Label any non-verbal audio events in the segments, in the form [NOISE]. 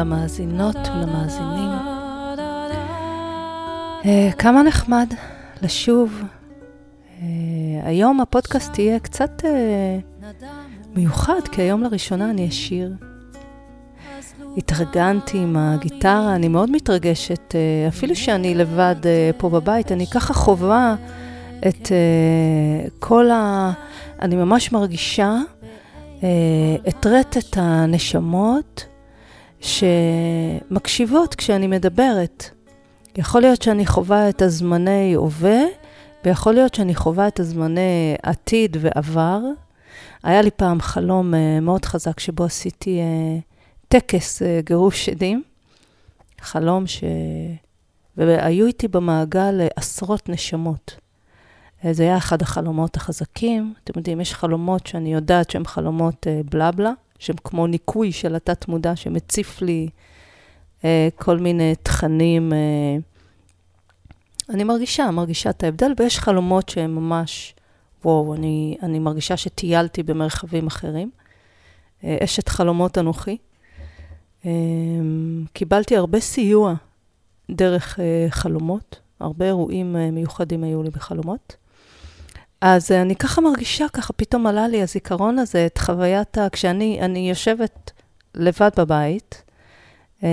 למאזינות ולמאזינים. Uh, כמה נחמד לשוב. Uh, היום הפודקאסט יהיה קצת uh, מיוחד, כי היום לראשונה אני אשיר. התרגנתי עם הגיטרה, אני מאוד מתרגשת, uh, אפילו שאני לבד uh, פה בבית, אני ככה חווה את uh, כל ה... אני ממש מרגישה את רטט הנשמות שמקשיבות כשאני מדברת. יכול להיות שאני חווה את הזמני הווה, ויכול להיות שאני חווה את הזמני עתיד ועבר. היה לי פעם חלום uh, מאוד חזק שבו עשיתי uh, טקס uh, גירוש שדים. חלום ש... והיו איתי במעגל עשרות נשמות. זה היה אחד החלומות החזקים. אתם יודעים, יש חלומות שאני יודעת שהן חלומות uh, בלבלה, שהן כמו ניקוי של התת-מודע שמציף לי uh, כל מיני תכנים. Uh, אני מרגישה, מרגישה את ההבדל, ויש חלומות שהן ממש, וואו, אני, אני מרגישה שטיילתי במרחבים אחרים. Uh, אשת חלומות אנוכי. Uh, קיבלתי הרבה סיוע דרך uh, חלומות, הרבה אירועים uh, מיוחדים היו לי בחלומות. אז אני ככה מרגישה, ככה פתאום עלה לי הזיכרון הזה, את חוויית ה... כשאני אני יושבת לבד בבית, אה,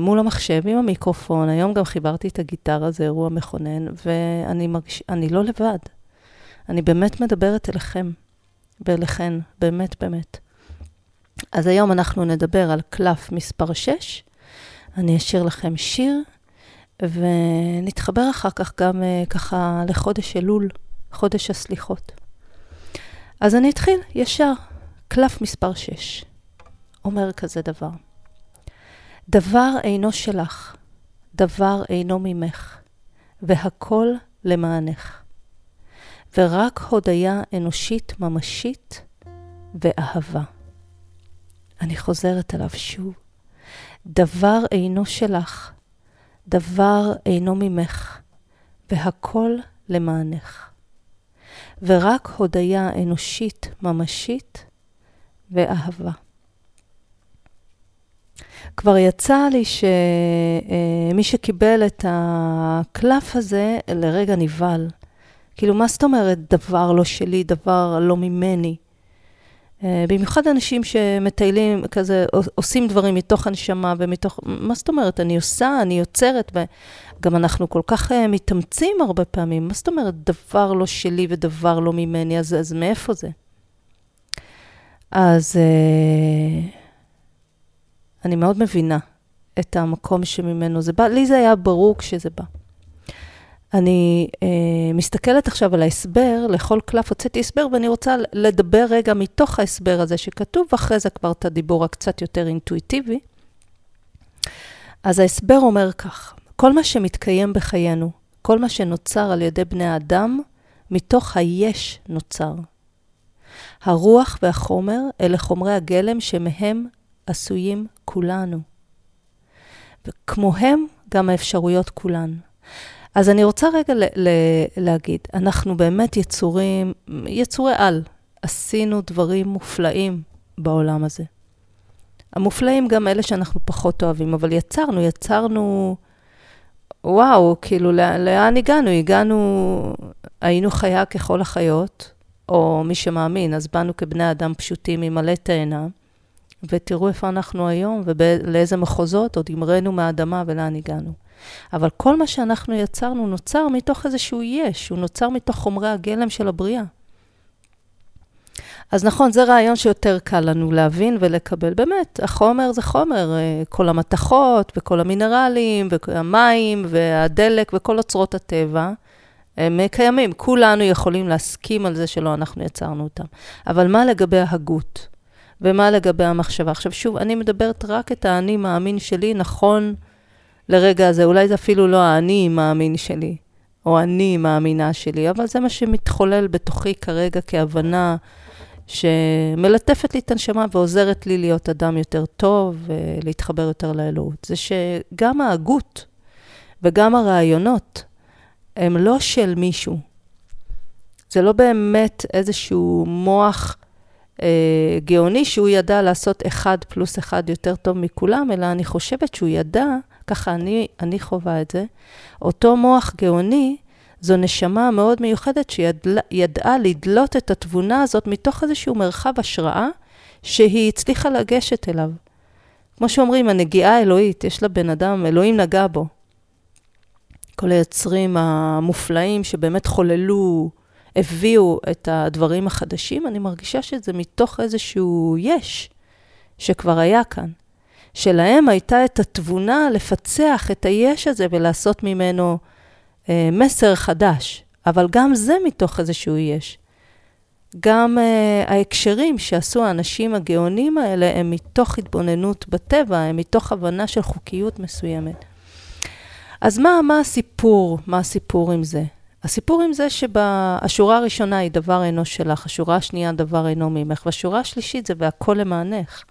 מול המחשב עם המיקרופון, היום גם חיברתי את הגיטרה, זה אירוע מכונן, ואני מרגיש, אני לא לבד. אני באמת מדברת אליכם ואליכן, באמת באמת. אז היום אנחנו נדבר על קלף מספר 6. אני אשאיר לכם שיר, ונתחבר אחר כך גם uh, ככה לחודש אלול, חודש הסליחות. אז אני אתחיל ישר. קלף מספר 6 אומר כזה דבר: דבר אינו שלך, דבר אינו ממך, והכל למענך. ורק הודיה אנושית ממשית ואהבה. אני חוזרת אליו שוב. דבר אינו שלך, דבר אינו ממך, והכל למענך. ורק הודיה אנושית ממשית ואהבה. כבר יצא לי שמי שקיבל את הקלף הזה לרגע נבהל. כאילו, מה זאת אומרת דבר לא שלי, דבר לא ממני? במיוחד אנשים שמטיילים, כזה, עושים דברים מתוך הנשמה ומתוך... מה זאת אומרת? אני עושה, אני יוצרת, וגם אנחנו כל כך מתאמצים הרבה פעמים. מה זאת אומרת דבר לא שלי ודבר לא ממני? אז, אז מאיפה זה? אז... אני מאוד מבינה את המקום שממנו זה בא. לי זה היה ברור כשזה בא. אני אה, מסתכלת עכשיו על ההסבר, לכל קלף הוצאתי הסבר, ואני רוצה לדבר רגע מתוך ההסבר הזה שכתוב, ואחרי זה כבר את הדיבור הקצת יותר אינטואיטיבי. אז ההסבר אומר כך, כל מה שמתקיים בחיינו, כל מה שנוצר על ידי בני האדם, מתוך היש נוצר. הרוח והחומר אלה חומרי הגלם שמהם עשויים כולנו. וכמוהם גם האפשרויות כולן. אז אני רוצה רגע ל- ל- להגיד, אנחנו באמת יצורים, יצורי על. עשינו דברים מופלאים בעולם הזה. המופלאים גם אלה שאנחנו פחות אוהבים, אבל יצרנו, יצרנו, וואו, כאילו, לאן הגענו? הגענו, היינו חיה ככל החיות, או מי שמאמין, אז באנו כבני אדם פשוטים עם מלא תאנה. ותראו איפה אנחנו היום ולאיזה מחוזות עוד המראנו מהאדמה ולאן הגענו. אבל כל מה שאנחנו יצרנו נוצר מתוך איזשהו יש, הוא נוצר מתוך חומרי הגלם של הבריאה. אז נכון, זה רעיון שיותר קל לנו להבין ולקבל. באמת, החומר זה חומר, אה, כל המתכות וכל המינרלים והמים והדלק וכל אוצרות הטבע, הם קיימים. כולנו יכולים להסכים על זה שלא אנחנו יצרנו אותם. אבל מה לגבי ההגות? ומה לגבי המחשבה. עכשיו שוב, אני מדברת רק את האני מאמין שלי נכון לרגע הזה. אולי זה אפילו לא האני מאמין שלי, או אני מאמינה שלי, אבל זה מה שמתחולל בתוכי כרגע כהבנה שמלטפת לי את הנשמה ועוזרת לי להיות אדם יותר טוב ולהתחבר יותר לאלוהות. זה שגם ההגות וגם הרעיונות הם לא של מישהו. זה לא באמת איזשהו מוח גאוני שהוא ידע לעשות אחד פלוס אחד יותר טוב מכולם, אלא אני חושבת שהוא ידע, ככה אני, אני חווה את זה, אותו מוח גאוני, זו נשמה מאוד מיוחדת שידעה לדלות את התבונה הזאת מתוך איזשהו מרחב השראה שהיא הצליחה לגשת אליו. כמו שאומרים, הנגיעה האלוהית, יש לבן אדם, אלוהים נגע בו. כל היוצרים המופלאים שבאמת חוללו, הביאו את הדברים החדשים, אני מרגישה שזה מתוך איזשהו יש שכבר היה כאן. שלהם הייתה את התבונה לפצח את היש הזה ולעשות ממנו אה, מסר חדש. אבל גם זה מתוך איזשהו יש. גם uh, ההקשרים שעשו האנשים הגאונים האלה הם מתוך התבוננות בטבע, הם מתוך הבנה של חוקיות מסוימת. אז מה, מה הסיפור? מה הסיפור עם זה? הסיפור עם זה שהשורה הראשונה היא דבר אינו שלך, השורה השנייה דבר אינו ממך, והשורה השלישית זה והכל למענך.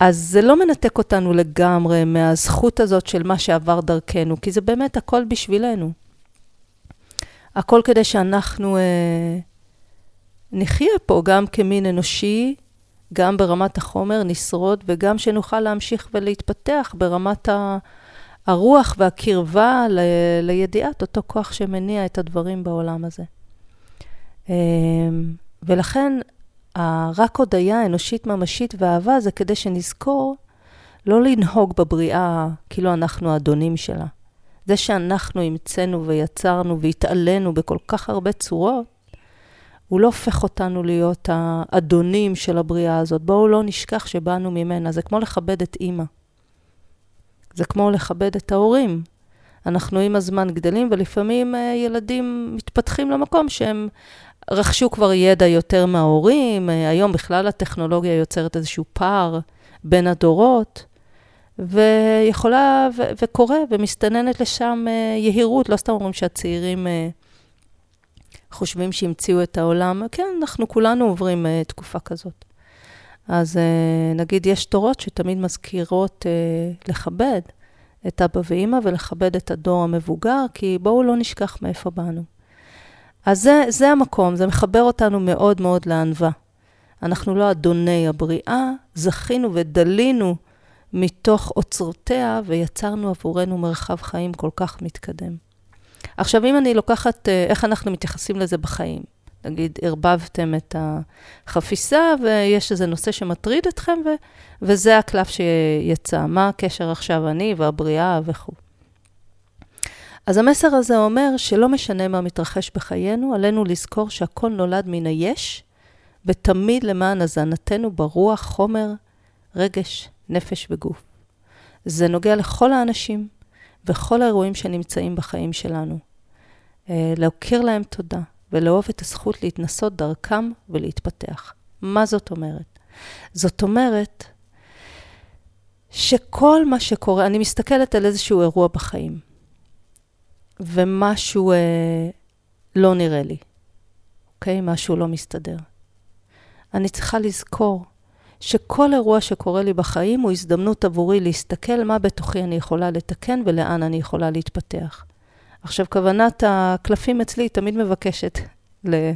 אז זה לא מנתק אותנו לגמרי מהזכות הזאת של מה שעבר דרכנו, כי זה באמת הכל בשבילנו. הכל כדי שאנחנו... אה, נחיה פה גם כמין אנושי, גם ברמת החומר נשרוד, וגם שנוכל להמשיך ולהתפתח ברמת הרוח והקרבה ל, לידיעת אותו כוח שמניע את הדברים בעולם הזה. אמ, ולכן, רק הודיה אנושית ממשית ואהבה זה כדי שנזכור לא לנהוג בבריאה כאילו אנחנו האדונים שלה. זה שאנחנו המצאנו ויצרנו והתעלינו בכל כך הרבה צורות, הוא לא הופך אותנו להיות האדונים של הבריאה הזאת. בואו לא נשכח שבאנו ממנה. זה כמו לכבד את אימא. זה כמו לכבד את ההורים. אנחנו עם הזמן גדלים, ולפעמים uh, ילדים מתפתחים למקום שהם רכשו כבר ידע יותר מההורים. Uh, היום בכלל הטכנולוגיה יוצרת איזשהו פער בין הדורות, ויכולה, ו- וקורה, ומסתננת לשם uh, יהירות. לא סתם אומרים שהצעירים... חושבים שהמציאו את העולם. כן, אנחנו כולנו עוברים תקופה כזאת. אז uh, נגיד, יש תורות שתמיד מזכירות uh, לכבד את אבא ואימא ולכבד את הדור המבוגר, כי בואו לא נשכח מאיפה באנו. אז זה, זה המקום, זה מחבר אותנו מאוד מאוד לענווה. אנחנו לא אדוני הבריאה, זכינו ודלינו מתוך אוצרותיה ויצרנו עבורנו מרחב חיים כל כך מתקדם. עכשיו, אם אני לוקחת, אה, איך אנחנו מתייחסים לזה בחיים? נגיד, ערבבתם את החפיסה ויש איזה נושא שמטריד אתכם, ו- וזה הקלף שיצא. מה הקשר עכשיו אני והבריאה וכו'. אז המסר הזה אומר שלא משנה מה מתרחש בחיינו, עלינו לזכור שהכל נולד מן היש, ותמיד למען הזנתנו ברוח, חומר, רגש, נפש וגוף. זה נוגע לכל האנשים, וכל האירועים שנמצאים בחיים שלנו. אה, להכיר להם תודה ולאהוב את הזכות להתנסות דרכם ולהתפתח. מה זאת אומרת? זאת אומרת שכל מה שקורה, אני מסתכלת על איזשהו אירוע בחיים, ומשהו אה, לא נראה לי, אוקיי? משהו לא מסתדר. אני צריכה לזכור שכל אירוע שקורה לי בחיים הוא הזדמנות עבורי להסתכל מה בתוכי אני יכולה לתקן ולאן אני יכולה להתפתח. עכשיו, כוונת הקלפים אצלי היא תמיד מבקשת ל-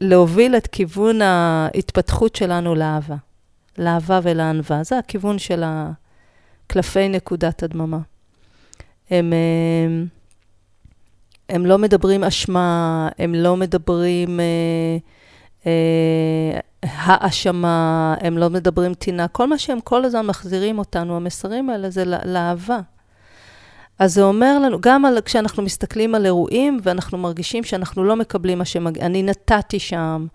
להוביל את כיוון ההתפתחות שלנו לאהבה. לאהבה ולענווה. זה הכיוון של הקלפי נקודת הדממה. הם, הם, הם לא מדברים אשמה, הם לא מדברים אה, אה, האשמה, הם לא מדברים טינה. כל מה שהם כל הזמן מחזירים אותנו, המסרים האלה, זה לאהבה. אז זה אומר לנו, גם על, כשאנחנו מסתכלים על אירועים ואנחנו מרגישים שאנחנו לא מקבלים מה שמגיע, אני נתתי שם,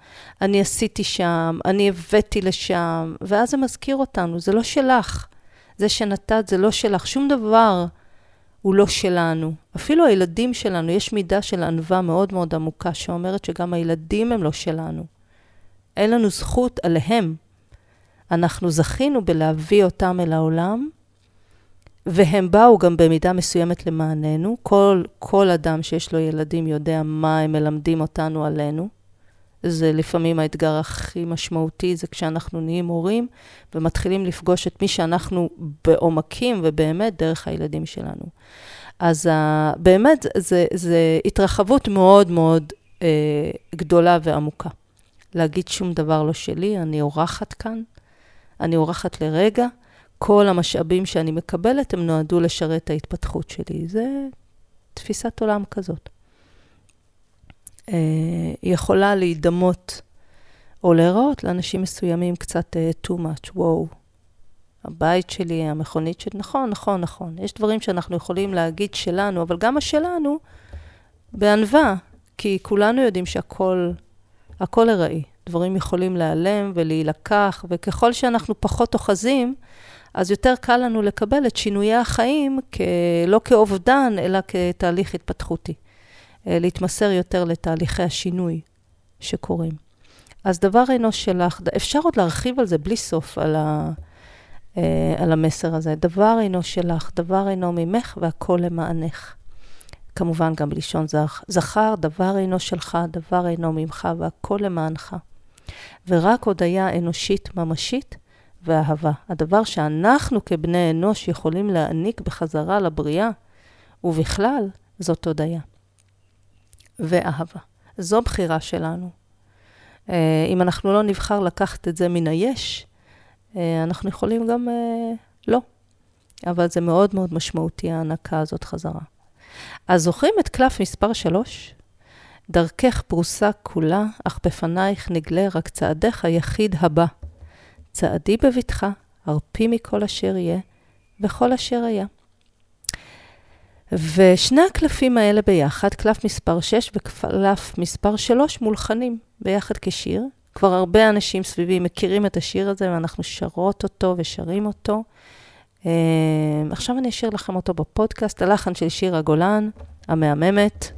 אני עשיתי שם, אני הבאתי לשם, ואז זה מזכיר אותנו, זה לא שלך. זה שנתת זה לא שלך, שום דבר הוא לא שלנו. אפילו הילדים שלנו, יש מידה של ענווה מאוד מאוד עמוקה שאומרת שגם הילדים הם לא שלנו. אין לנו זכות עליהם. אנחנו זכינו בלהביא אותם אל העולם, והם באו גם במידה מסוימת למעננו. כל, כל אדם שיש לו ילדים יודע מה הם מלמדים אותנו עלינו. זה לפעמים האתגר הכי משמעותי, זה כשאנחנו נהיים הורים ומתחילים לפגוש את מי שאנחנו בעומקים ובאמת דרך הילדים שלנו. אז uh, באמת, זה, זה התרחבות מאוד מאוד uh, גדולה ועמוקה. להגיד שום דבר לא שלי, אני אורחת כאן, אני אורחת לרגע. כל המשאבים שאני מקבלת, הם נועדו לשרת את ההתפתחות שלי. זה תפיסת עולם כזאת. היא אה, יכולה להידמות או להיראות לאנשים מסוימים קצת uh, too much, וואו. הבית שלי, המכונית שלי, נכון, נכון, נכון. יש דברים שאנחנו יכולים להגיד שלנו, אבל גם השלנו, בענווה, כי כולנו יודעים שהכל, הכל ארעי. דברים יכולים להיעלם ולהילקח, וככל שאנחנו פחות אוחזים, אז יותר קל לנו לקבל את שינויי החיים כ... לא כאובדן, אלא כתהליך התפתחותי. אה, להתמסר יותר לתהליכי השינוי שקורים. אז דבר אינו שלך, אפשר עוד להרחיב על זה בלי סוף, על, ה, אה, על המסר הזה. דבר אינו שלך, דבר אינו ממך והכל למענך. כמובן גם בלשון זך, זכר, דבר אינו שלך, דבר אינו ממך והכל למענך. ורק הודיה אנושית ממשית ואהבה. הדבר שאנחנו כבני אנוש יכולים להעניק בחזרה לבריאה, ובכלל, זאת הודיה. ואהבה. זו בחירה שלנו. אה, אם אנחנו לא נבחר לקחת את זה מן היש, אה, אנחנו יכולים גם אה, לא. אבל זה מאוד מאוד משמעותי, ההענקה הזאת חזרה. אז זוכרים את קלף מספר 3? דרכך פרוסה כולה, אך בפנייך נגלה רק צעדך היחיד הבא. צעדי בבטחה, הרפי מכל אשר יהיה, וכל אשר היה. ושני הקלפים האלה ביחד, קלף מספר 6 וקלף מספר 3, מולחנים ביחד כשיר. כבר הרבה אנשים סביבי מכירים את השיר הזה, ואנחנו שרות אותו ושרים אותו. Uh, עכשיו אני אשאיר לכם אותו בפודקאסט, הלחן של שיר הגולן, המהממת.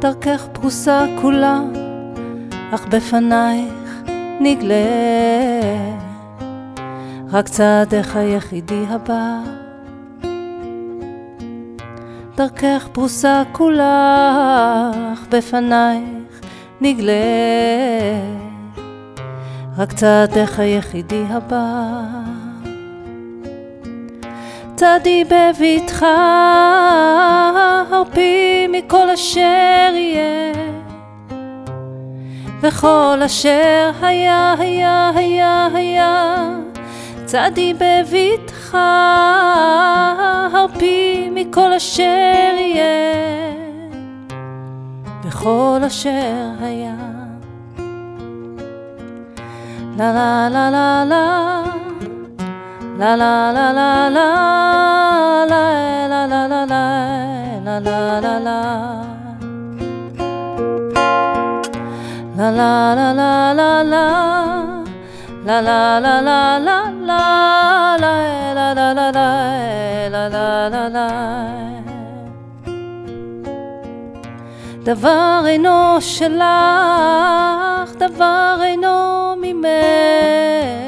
דרכך פרוסה כולה, אך בפנייך נגלה. רק צעדך היחידי הבא. דרכך פרוסה כולה, אך בפנייך נגלה. רק צעדך היחידי הבא. צעדי בבטחה, הרפי מכל אשר יהיה. וכל אשר היה, היה, היה, היה, צעדי בבטחה, הרפי מכל אשר יהיה. וכל אשר היה. לה לה לה לה לה La דבר אינו שלך, דבר אינו ממך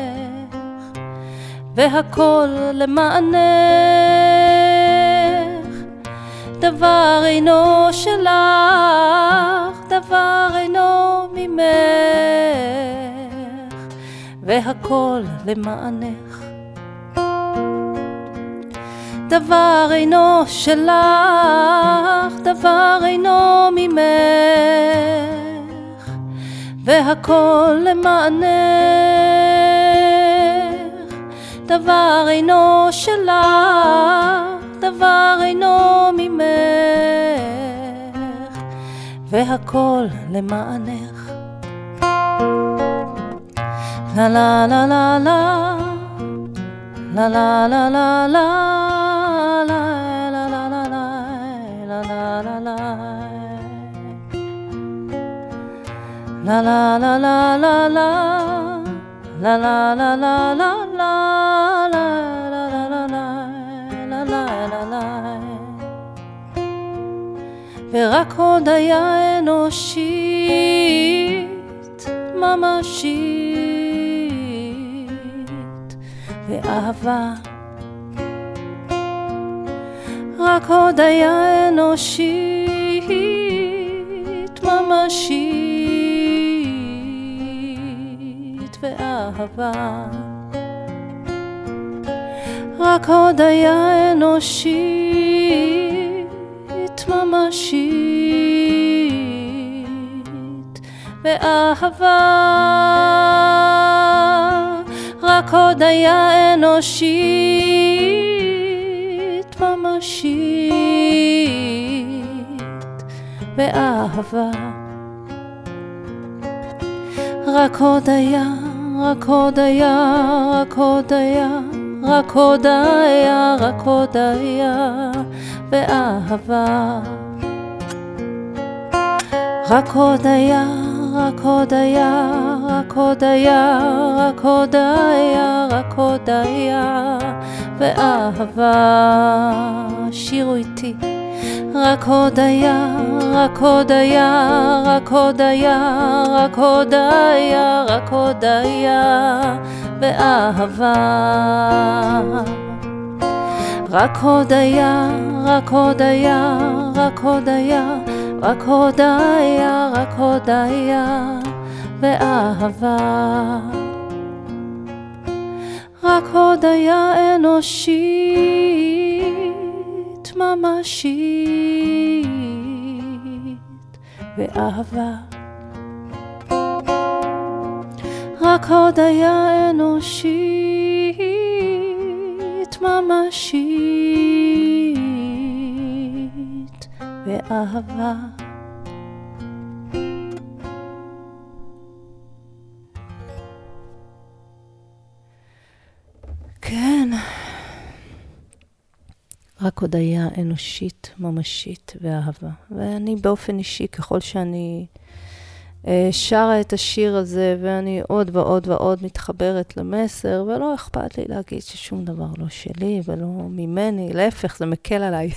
והכל למענך. דבר אינו שלך, דבר אינו ממך, והכל למענך. דבר אינו שלך, דבר אינו ממך, והכל למענך. דבר אינו שלך, דבר אינו ממך, והכל למענך. לה לה לה לה לה, לה לה לה לה לה, לה לה לה לה לה לה לה La la la la la la la la la la la la la la la la la la ורק הודיה אנושית, ממשית, ואהבה. רק הודיה אנושית, ממשית. ואהבה. רק הודיה אנושית, ממשית, ואהבה. רק הודיה אנושית, ממשית, ואהבה. רק הודיה, רק הודיה, רק הודיה. רק הודיה, רק הודיה ואהבה. רק הודיה, רק הודיה, רק הודיה, רק הודיה, רק הודיה ואהבה. שירו איתי. רק הודיה, רק הודיה, רק הודיה, רק הודיה, רק הודיה באהבה. רק הודיה, רק הודיה, רק הודיה, רק הודיה, רק הודיה באהבה. רק הודיה אנושית, ממשית, ואהבה. רק הודיה אנושית, ממשית, ואהבה. רק הודיה אנושית, ממשית ואהבה. ואני באופן אישי, ככל שאני אה, שרה את השיר הזה, ואני עוד ועוד ועוד מתחברת למסר, ולא אכפת לי להגיד ששום דבר לא שלי ולא ממני, להפך, זה מקל עליי.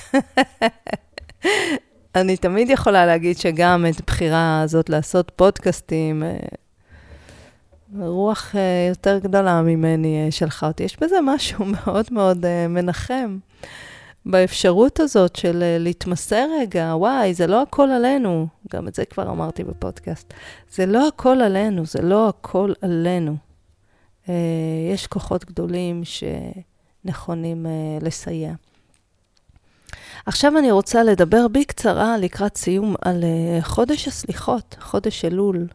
[LAUGHS] אני תמיד יכולה להגיד שגם את הבחירה הזאת לעשות פודקאסטים, אה, רוח אה, יותר גדולה ממני שלחה אותי. יש בזה משהו [LAUGHS] מאוד מאוד מנחם. באפשרות הזאת של אה, להתמסר רגע, וואי, זה לא הכל עלינו. גם את זה כבר אמרתי בפודקאסט. זה לא הכל עלינו, זה לא הכל עלינו. אה, יש כוחות גדולים שנכונים אה, לסייע. עכשיו אני רוצה לדבר בקצרה לקראת סיום על חודש הסליחות, חודש אלול.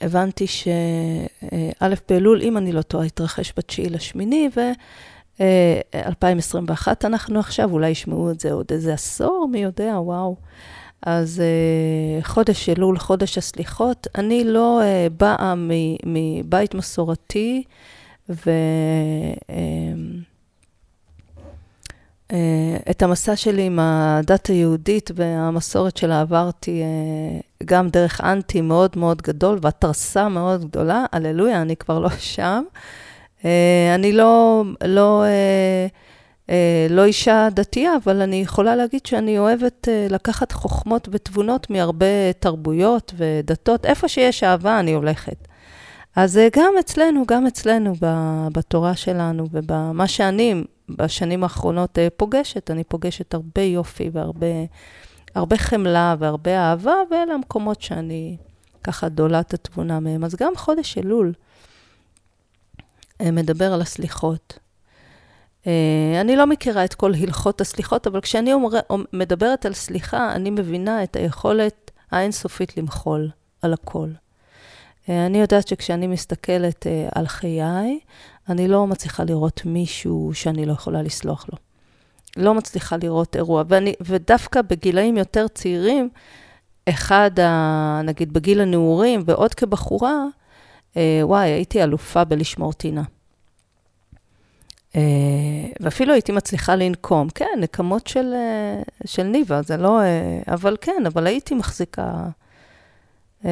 הבנתי שא' באלול, אם אני לא טועה, התרחש בתשיעי לשמיני, ו-2021 אנחנו עכשיו, אולי ישמעו את זה עוד איזה עשור, מי יודע, וואו. אז uh, חודש אלול, חודש הסליחות. אני לא באה מבית מסורתי, ו... אה, את המסע שלי עם הדת היהודית והמסורת שלה עברתי אה, גם דרך אנטי מאוד מאוד גדול והתרסה מאוד גדולה. הללויה, אני כבר לא [LAUGHS] שם. אה, אני לא, לא, לא אישה דתייה, אבל אני יכולה להגיד שאני אוהבת לקחת חוכמות ותבונות מהרבה תרבויות ודתות. איפה שיש אהבה, אני הולכת. אז גם אצלנו, גם אצלנו, בתורה שלנו ובמה שאני בשנים האחרונות אה, פוגשת. אני פוגשת הרבה יופי והרבה הרבה חמלה והרבה אהבה, ואלה המקומות שאני ככה דולת התבונה מהם. אז גם חודש אלול אה, מדבר על הסליחות. אה, אני לא מכירה את כל הלכות הסליחות, אבל כשאני אומר, מדברת על סליחה, אני מבינה את היכולת האינסופית למחול על הכל. אני יודעת שכשאני מסתכלת על חיי, אני לא מצליחה לראות מישהו שאני לא יכולה לסלוח לו. לא מצליחה לראות אירוע. ואני, ודווקא בגילאים יותר צעירים, אחד, ה, נגיד בגיל הנעורים, ועוד כבחורה, אה, וואי, הייתי אלופה בלשמור טינה. אה, ואפילו הייתי מצליחה לנקום. כן, נקמות של, אה, של ניבה, זה לא... אה, אבל כן, אבל הייתי מחזיקה... אה,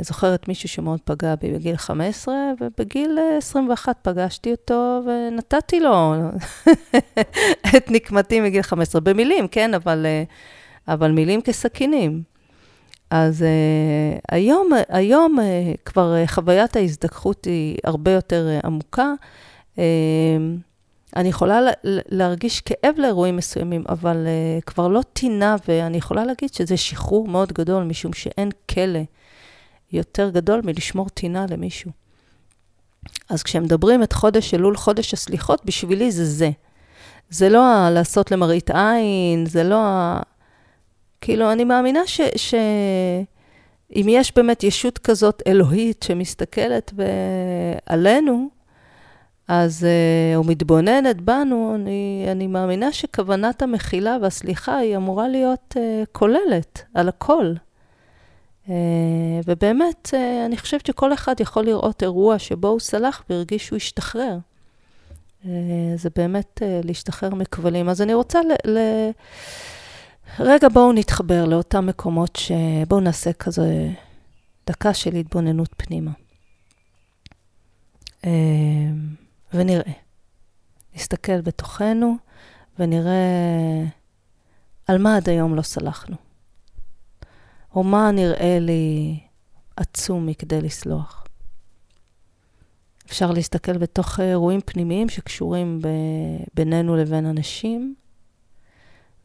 זוכרת מישהו שמאוד פגע בי בגיל 15, ובגיל 21 פגשתי אותו ונתתי לו [LAUGHS] את נקמתי מגיל 15, במילים, כן, אבל, אה, אבל מילים כסכינים. אז היום, היום כבר חוויית ההזדככות היא הרבה יותר עמוקה. אני יכולה להרגיש כאב לאירועים מסוימים, אבל uh, כבר לא טינה, ואני יכולה להגיד שזה שחרור מאוד גדול, משום שאין כלא יותר גדול מלשמור טינה למישהו. אז כשמדברים את חודש אלול, חודש הסליחות, בשבילי זה זה. זה לא ה- לעשות למראית עין, זה לא ה... כאילו, אני מאמינה ש... ש... אם יש באמת ישות כזאת אלוהית שמסתכלת ב... עלינו, אז, או מתבוננת בנו, אני, אני מאמינה שכוונת המחילה והסליחה היא אמורה להיות uh, כוללת על הכל. Uh, ובאמת, אני חושבת שכל אחד יכול לראות אירוע שבו הוא סלח והרגיש שהוא השתחרר. זה באמת להשתחרר מכבלים. אז אני רוצה ל... ל... רגע, בואו נתחבר לאותם מקומות ש... בואו נעשה כזה דקה של התבוננות פנימה. ונראה. נסתכל בתוכנו ונראה על מה עד היום לא סלחנו. או מה נראה לי עצום מכדי לסלוח. אפשר להסתכל בתוך אירועים פנימיים שקשורים ב... בינינו לבין אנשים,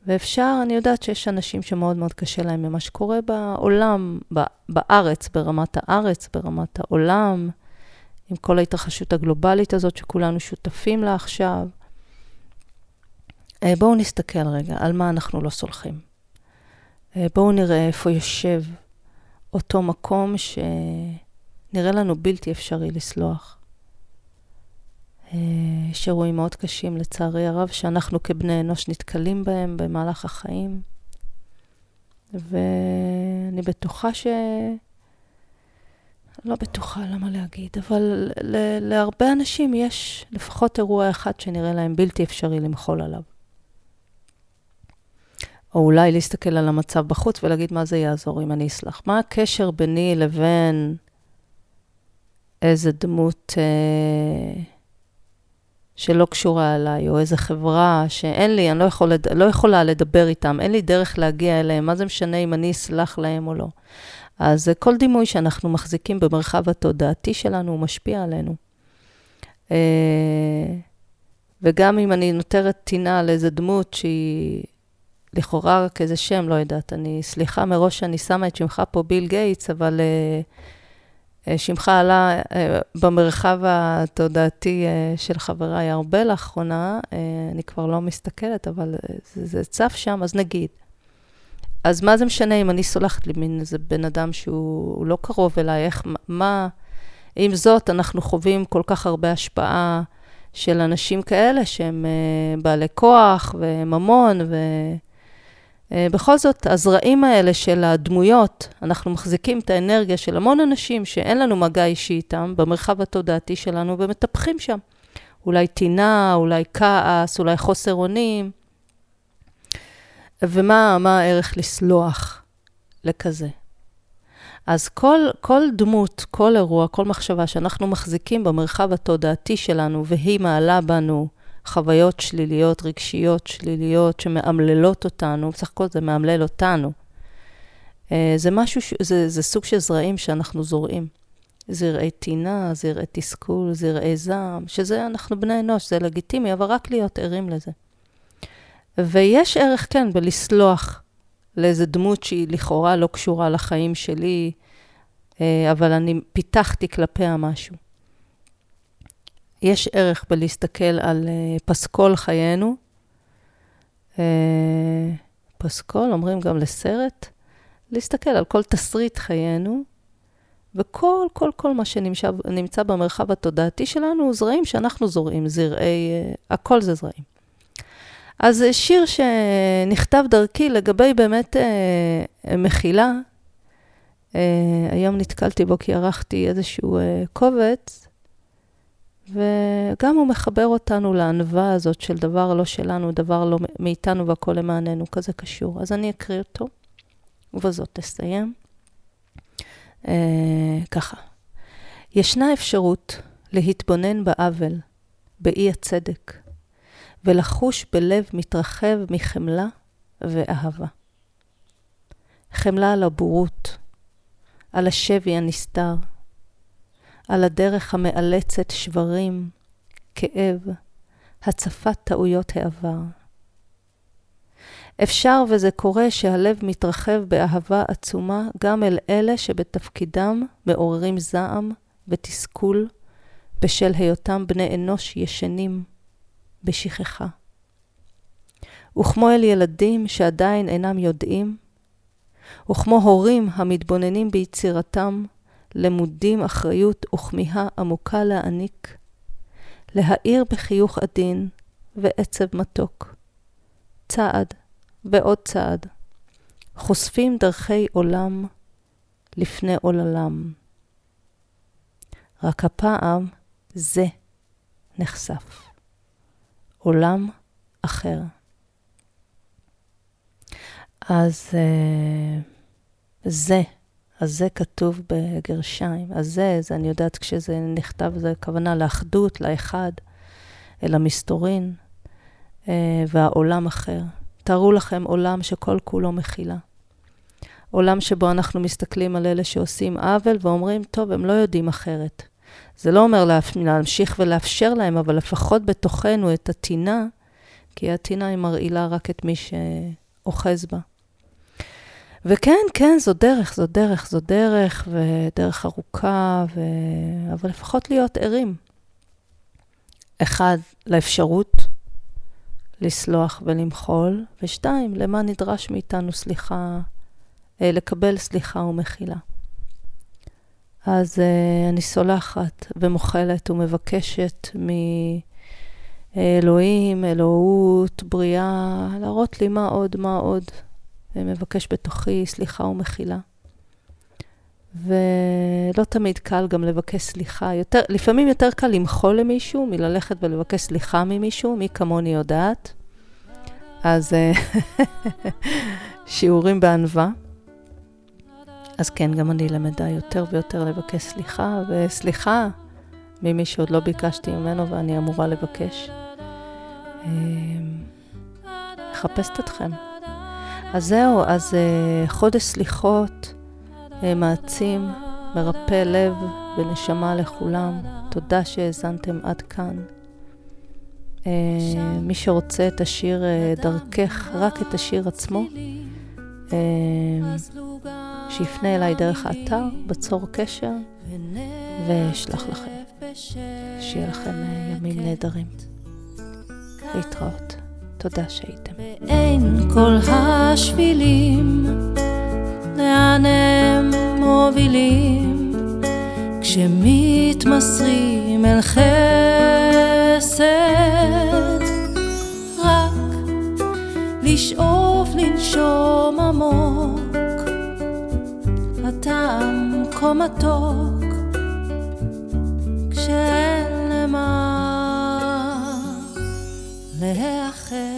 ואפשר, אני יודעת שיש אנשים שמאוד מאוד קשה להם ממה שקורה בעולם, בארץ, ברמת הארץ, ברמת העולם. עם כל ההתרחשות הגלובלית הזאת שכולנו שותפים לה עכשיו. אה, בואו נסתכל רגע על מה אנחנו לא סולחים. אה, בואו נראה איפה יושב אותו מקום שנראה לנו בלתי אפשרי לסלוח. אה, יש אירועים מאוד קשים, לצערי הרב, שאנחנו כבני אנוש נתקלים בהם במהלך החיים. ואני בטוחה ש... לא בטוחה למה להגיד, אבל להרבה אנשים יש לפחות אירוע אחד שנראה להם בלתי אפשרי למחול עליו. או אולי להסתכל על המצב בחוץ ולהגיד מה זה יעזור אם אני אסלח. מה הקשר ביני לבין איזה דמות אה, שלא קשורה אליי, או איזה חברה שאין לי, אני לא, יכול, לא יכולה לדבר איתם, אין לי דרך להגיע אליהם, מה זה משנה אם אני אסלח להם או לא. אז כל דימוי שאנחנו מחזיקים במרחב התודעתי שלנו, הוא משפיע עלינו. אה, וגם אם אני נותרת טינה על איזה דמות שהיא לכאורה רק איזה שם, לא יודעת, אני, סליחה מראש שאני שמה את שמך פה ביל גייטס, אבל uh, שמך עלה במרחב התודעתי של חבריי הרבה לאחרונה, אני כבר לא מסתכלת, אבל זה צף שם, אז נגיד. אז מה זה משנה אם אני סולחת לי מין איזה בן אדם שהוא לא קרוב אליי, איך, מה... עם זאת, אנחנו חווים כל כך הרבה השפעה של אנשים כאלה שהם uh, בעלי כוח וממון, ובכל uh, זאת, הזרעים האלה של הדמויות, אנחנו מחזיקים את האנרגיה של המון אנשים שאין לנו מגע אישי איתם במרחב התודעתי שלנו ומטפחים שם. אולי טינה, אולי כעס, אולי חוסר אונים. ומה הערך לסלוח לכזה. אז כל, כל דמות, כל אירוע, כל מחשבה שאנחנו מחזיקים במרחב התודעתי שלנו, והיא מעלה בנו חוויות שליליות, רגשיות שליליות, שמאמללות אותנו, בסך הכל זה מאמלל אותנו. אה, זה משהו, זה, זה סוג של זרעים שאנחנו זורעים. זרעי טינה, זרעי תסכול, זרעי זעם, שזה אנחנו בני אנוש, זה לגיטימי, אבל רק להיות ערים לזה. ויש ערך, כן, בלסלוח לאיזה דמות שהיא לכאורה לא קשורה לחיים שלי, אה, אבל אני פיתחתי כלפיה משהו. יש ערך בלהסתכל על אה, פסקול חיינו. אה, פסקול, אומרים גם לסרט, להסתכל על כל תסריט חיינו, וכל, כל, כל מה שנמצא במרחב התודעתי שלנו זרעים שאנחנו זורעים, זרעי, הכל זה זרעים. אז שיר שנכתב דרכי לגבי באמת אה, מחילה, אה, היום נתקלתי בו כי ערכתי איזשהו אה, קובץ, וגם הוא מחבר אותנו לענווה הזאת של דבר לא שלנו, דבר לא מאיתנו והכל למעננו, כזה קשור. אז אני אקריא אותו, ובזאת תסיים. אה, ככה, ישנה אפשרות להתבונן בעוול, באי הצדק. ולחוש בלב מתרחב מחמלה ואהבה. חמלה על הבורות, על השבי הנסתר, על הדרך המאלצת שברים, כאב, הצפת טעויות העבר. אפשר וזה קורה שהלב מתרחב באהבה עצומה גם אל אלה שבתפקידם מעוררים זעם ותסכול בשל היותם בני אנוש ישנים בשכחה. וכמו אל ילדים שעדיין אינם יודעים, וכמו הורים המתבוננים ביצירתם, למודים אחריות וכמיהה עמוקה להעניק, להאיר בחיוך עדין ועצב מתוק, צעד ועוד צעד, חושפים דרכי עולם לפני עוללם. רק הפעם זה נחשף. עולם אחר. אז uh, זה, אז זה כתוב בגרשיים. אז זה, זה אני יודעת כשזה נכתב, זה כוונה לאחדות, לאחד, אל המסתורין, uh, והעולם אחר. תארו לכם עולם שכל כולו מכילה. עולם שבו אנחנו מסתכלים על אלה שעושים עוול ואומרים, טוב, הם לא יודעים אחרת. זה לא אומר להמשיך ולאפשר להם, אבל לפחות בתוכנו את הטינה, כי הטינה היא מרעילה רק את מי שאוחז בה. וכן, כן, זו דרך, זו דרך, זו דרך, ודרך ארוכה, ו... אבל לפחות להיות ערים. אחד, לאפשרות לסלוח ולמחול, ושתיים, למה נדרש מאיתנו סליחה, אה, לקבל סליחה ומחילה. אז uh, אני סולחת ומוחלת ומבקשת מאלוהים, אלוהות, בריאה, להראות לי מה עוד, מה עוד. ומבקש בתוכי סליחה ומחילה. ולא תמיד קל גם לבקש סליחה. יותר, לפעמים יותר קל למחול למישהו מללכת ולבקש סליחה ממישהו, מי כמוני יודעת. אז אה, [LAUGHS] שיעורים בענווה. אז כן, גם אני למדה יותר ויותר לבקש סליחה, וסליחה ממי שעוד לא ביקשתי ממנו ואני אמורה לבקש. מחפשת אתכם. אז זהו, אז uh, חודש סליחות uh, מעצים, מרפא לב ונשמה לכולם. תודה שהאזנתם עד כאן. Uh, מי שרוצה את השיר דרכך, רק את השיר עצמו, שיפנה אליי דרך האתר, בצור קשר, ואשלח לכם. שיהיה לכם uh, ימים נהדרים. להתראות. תודה שהייתם. ואין כל השבילים, לאן הם מובילים, כשמתמסרים אל חסד, רק לשאוף לנשום עמוק, הטעם כה מתוק, כשאין למה להיאחז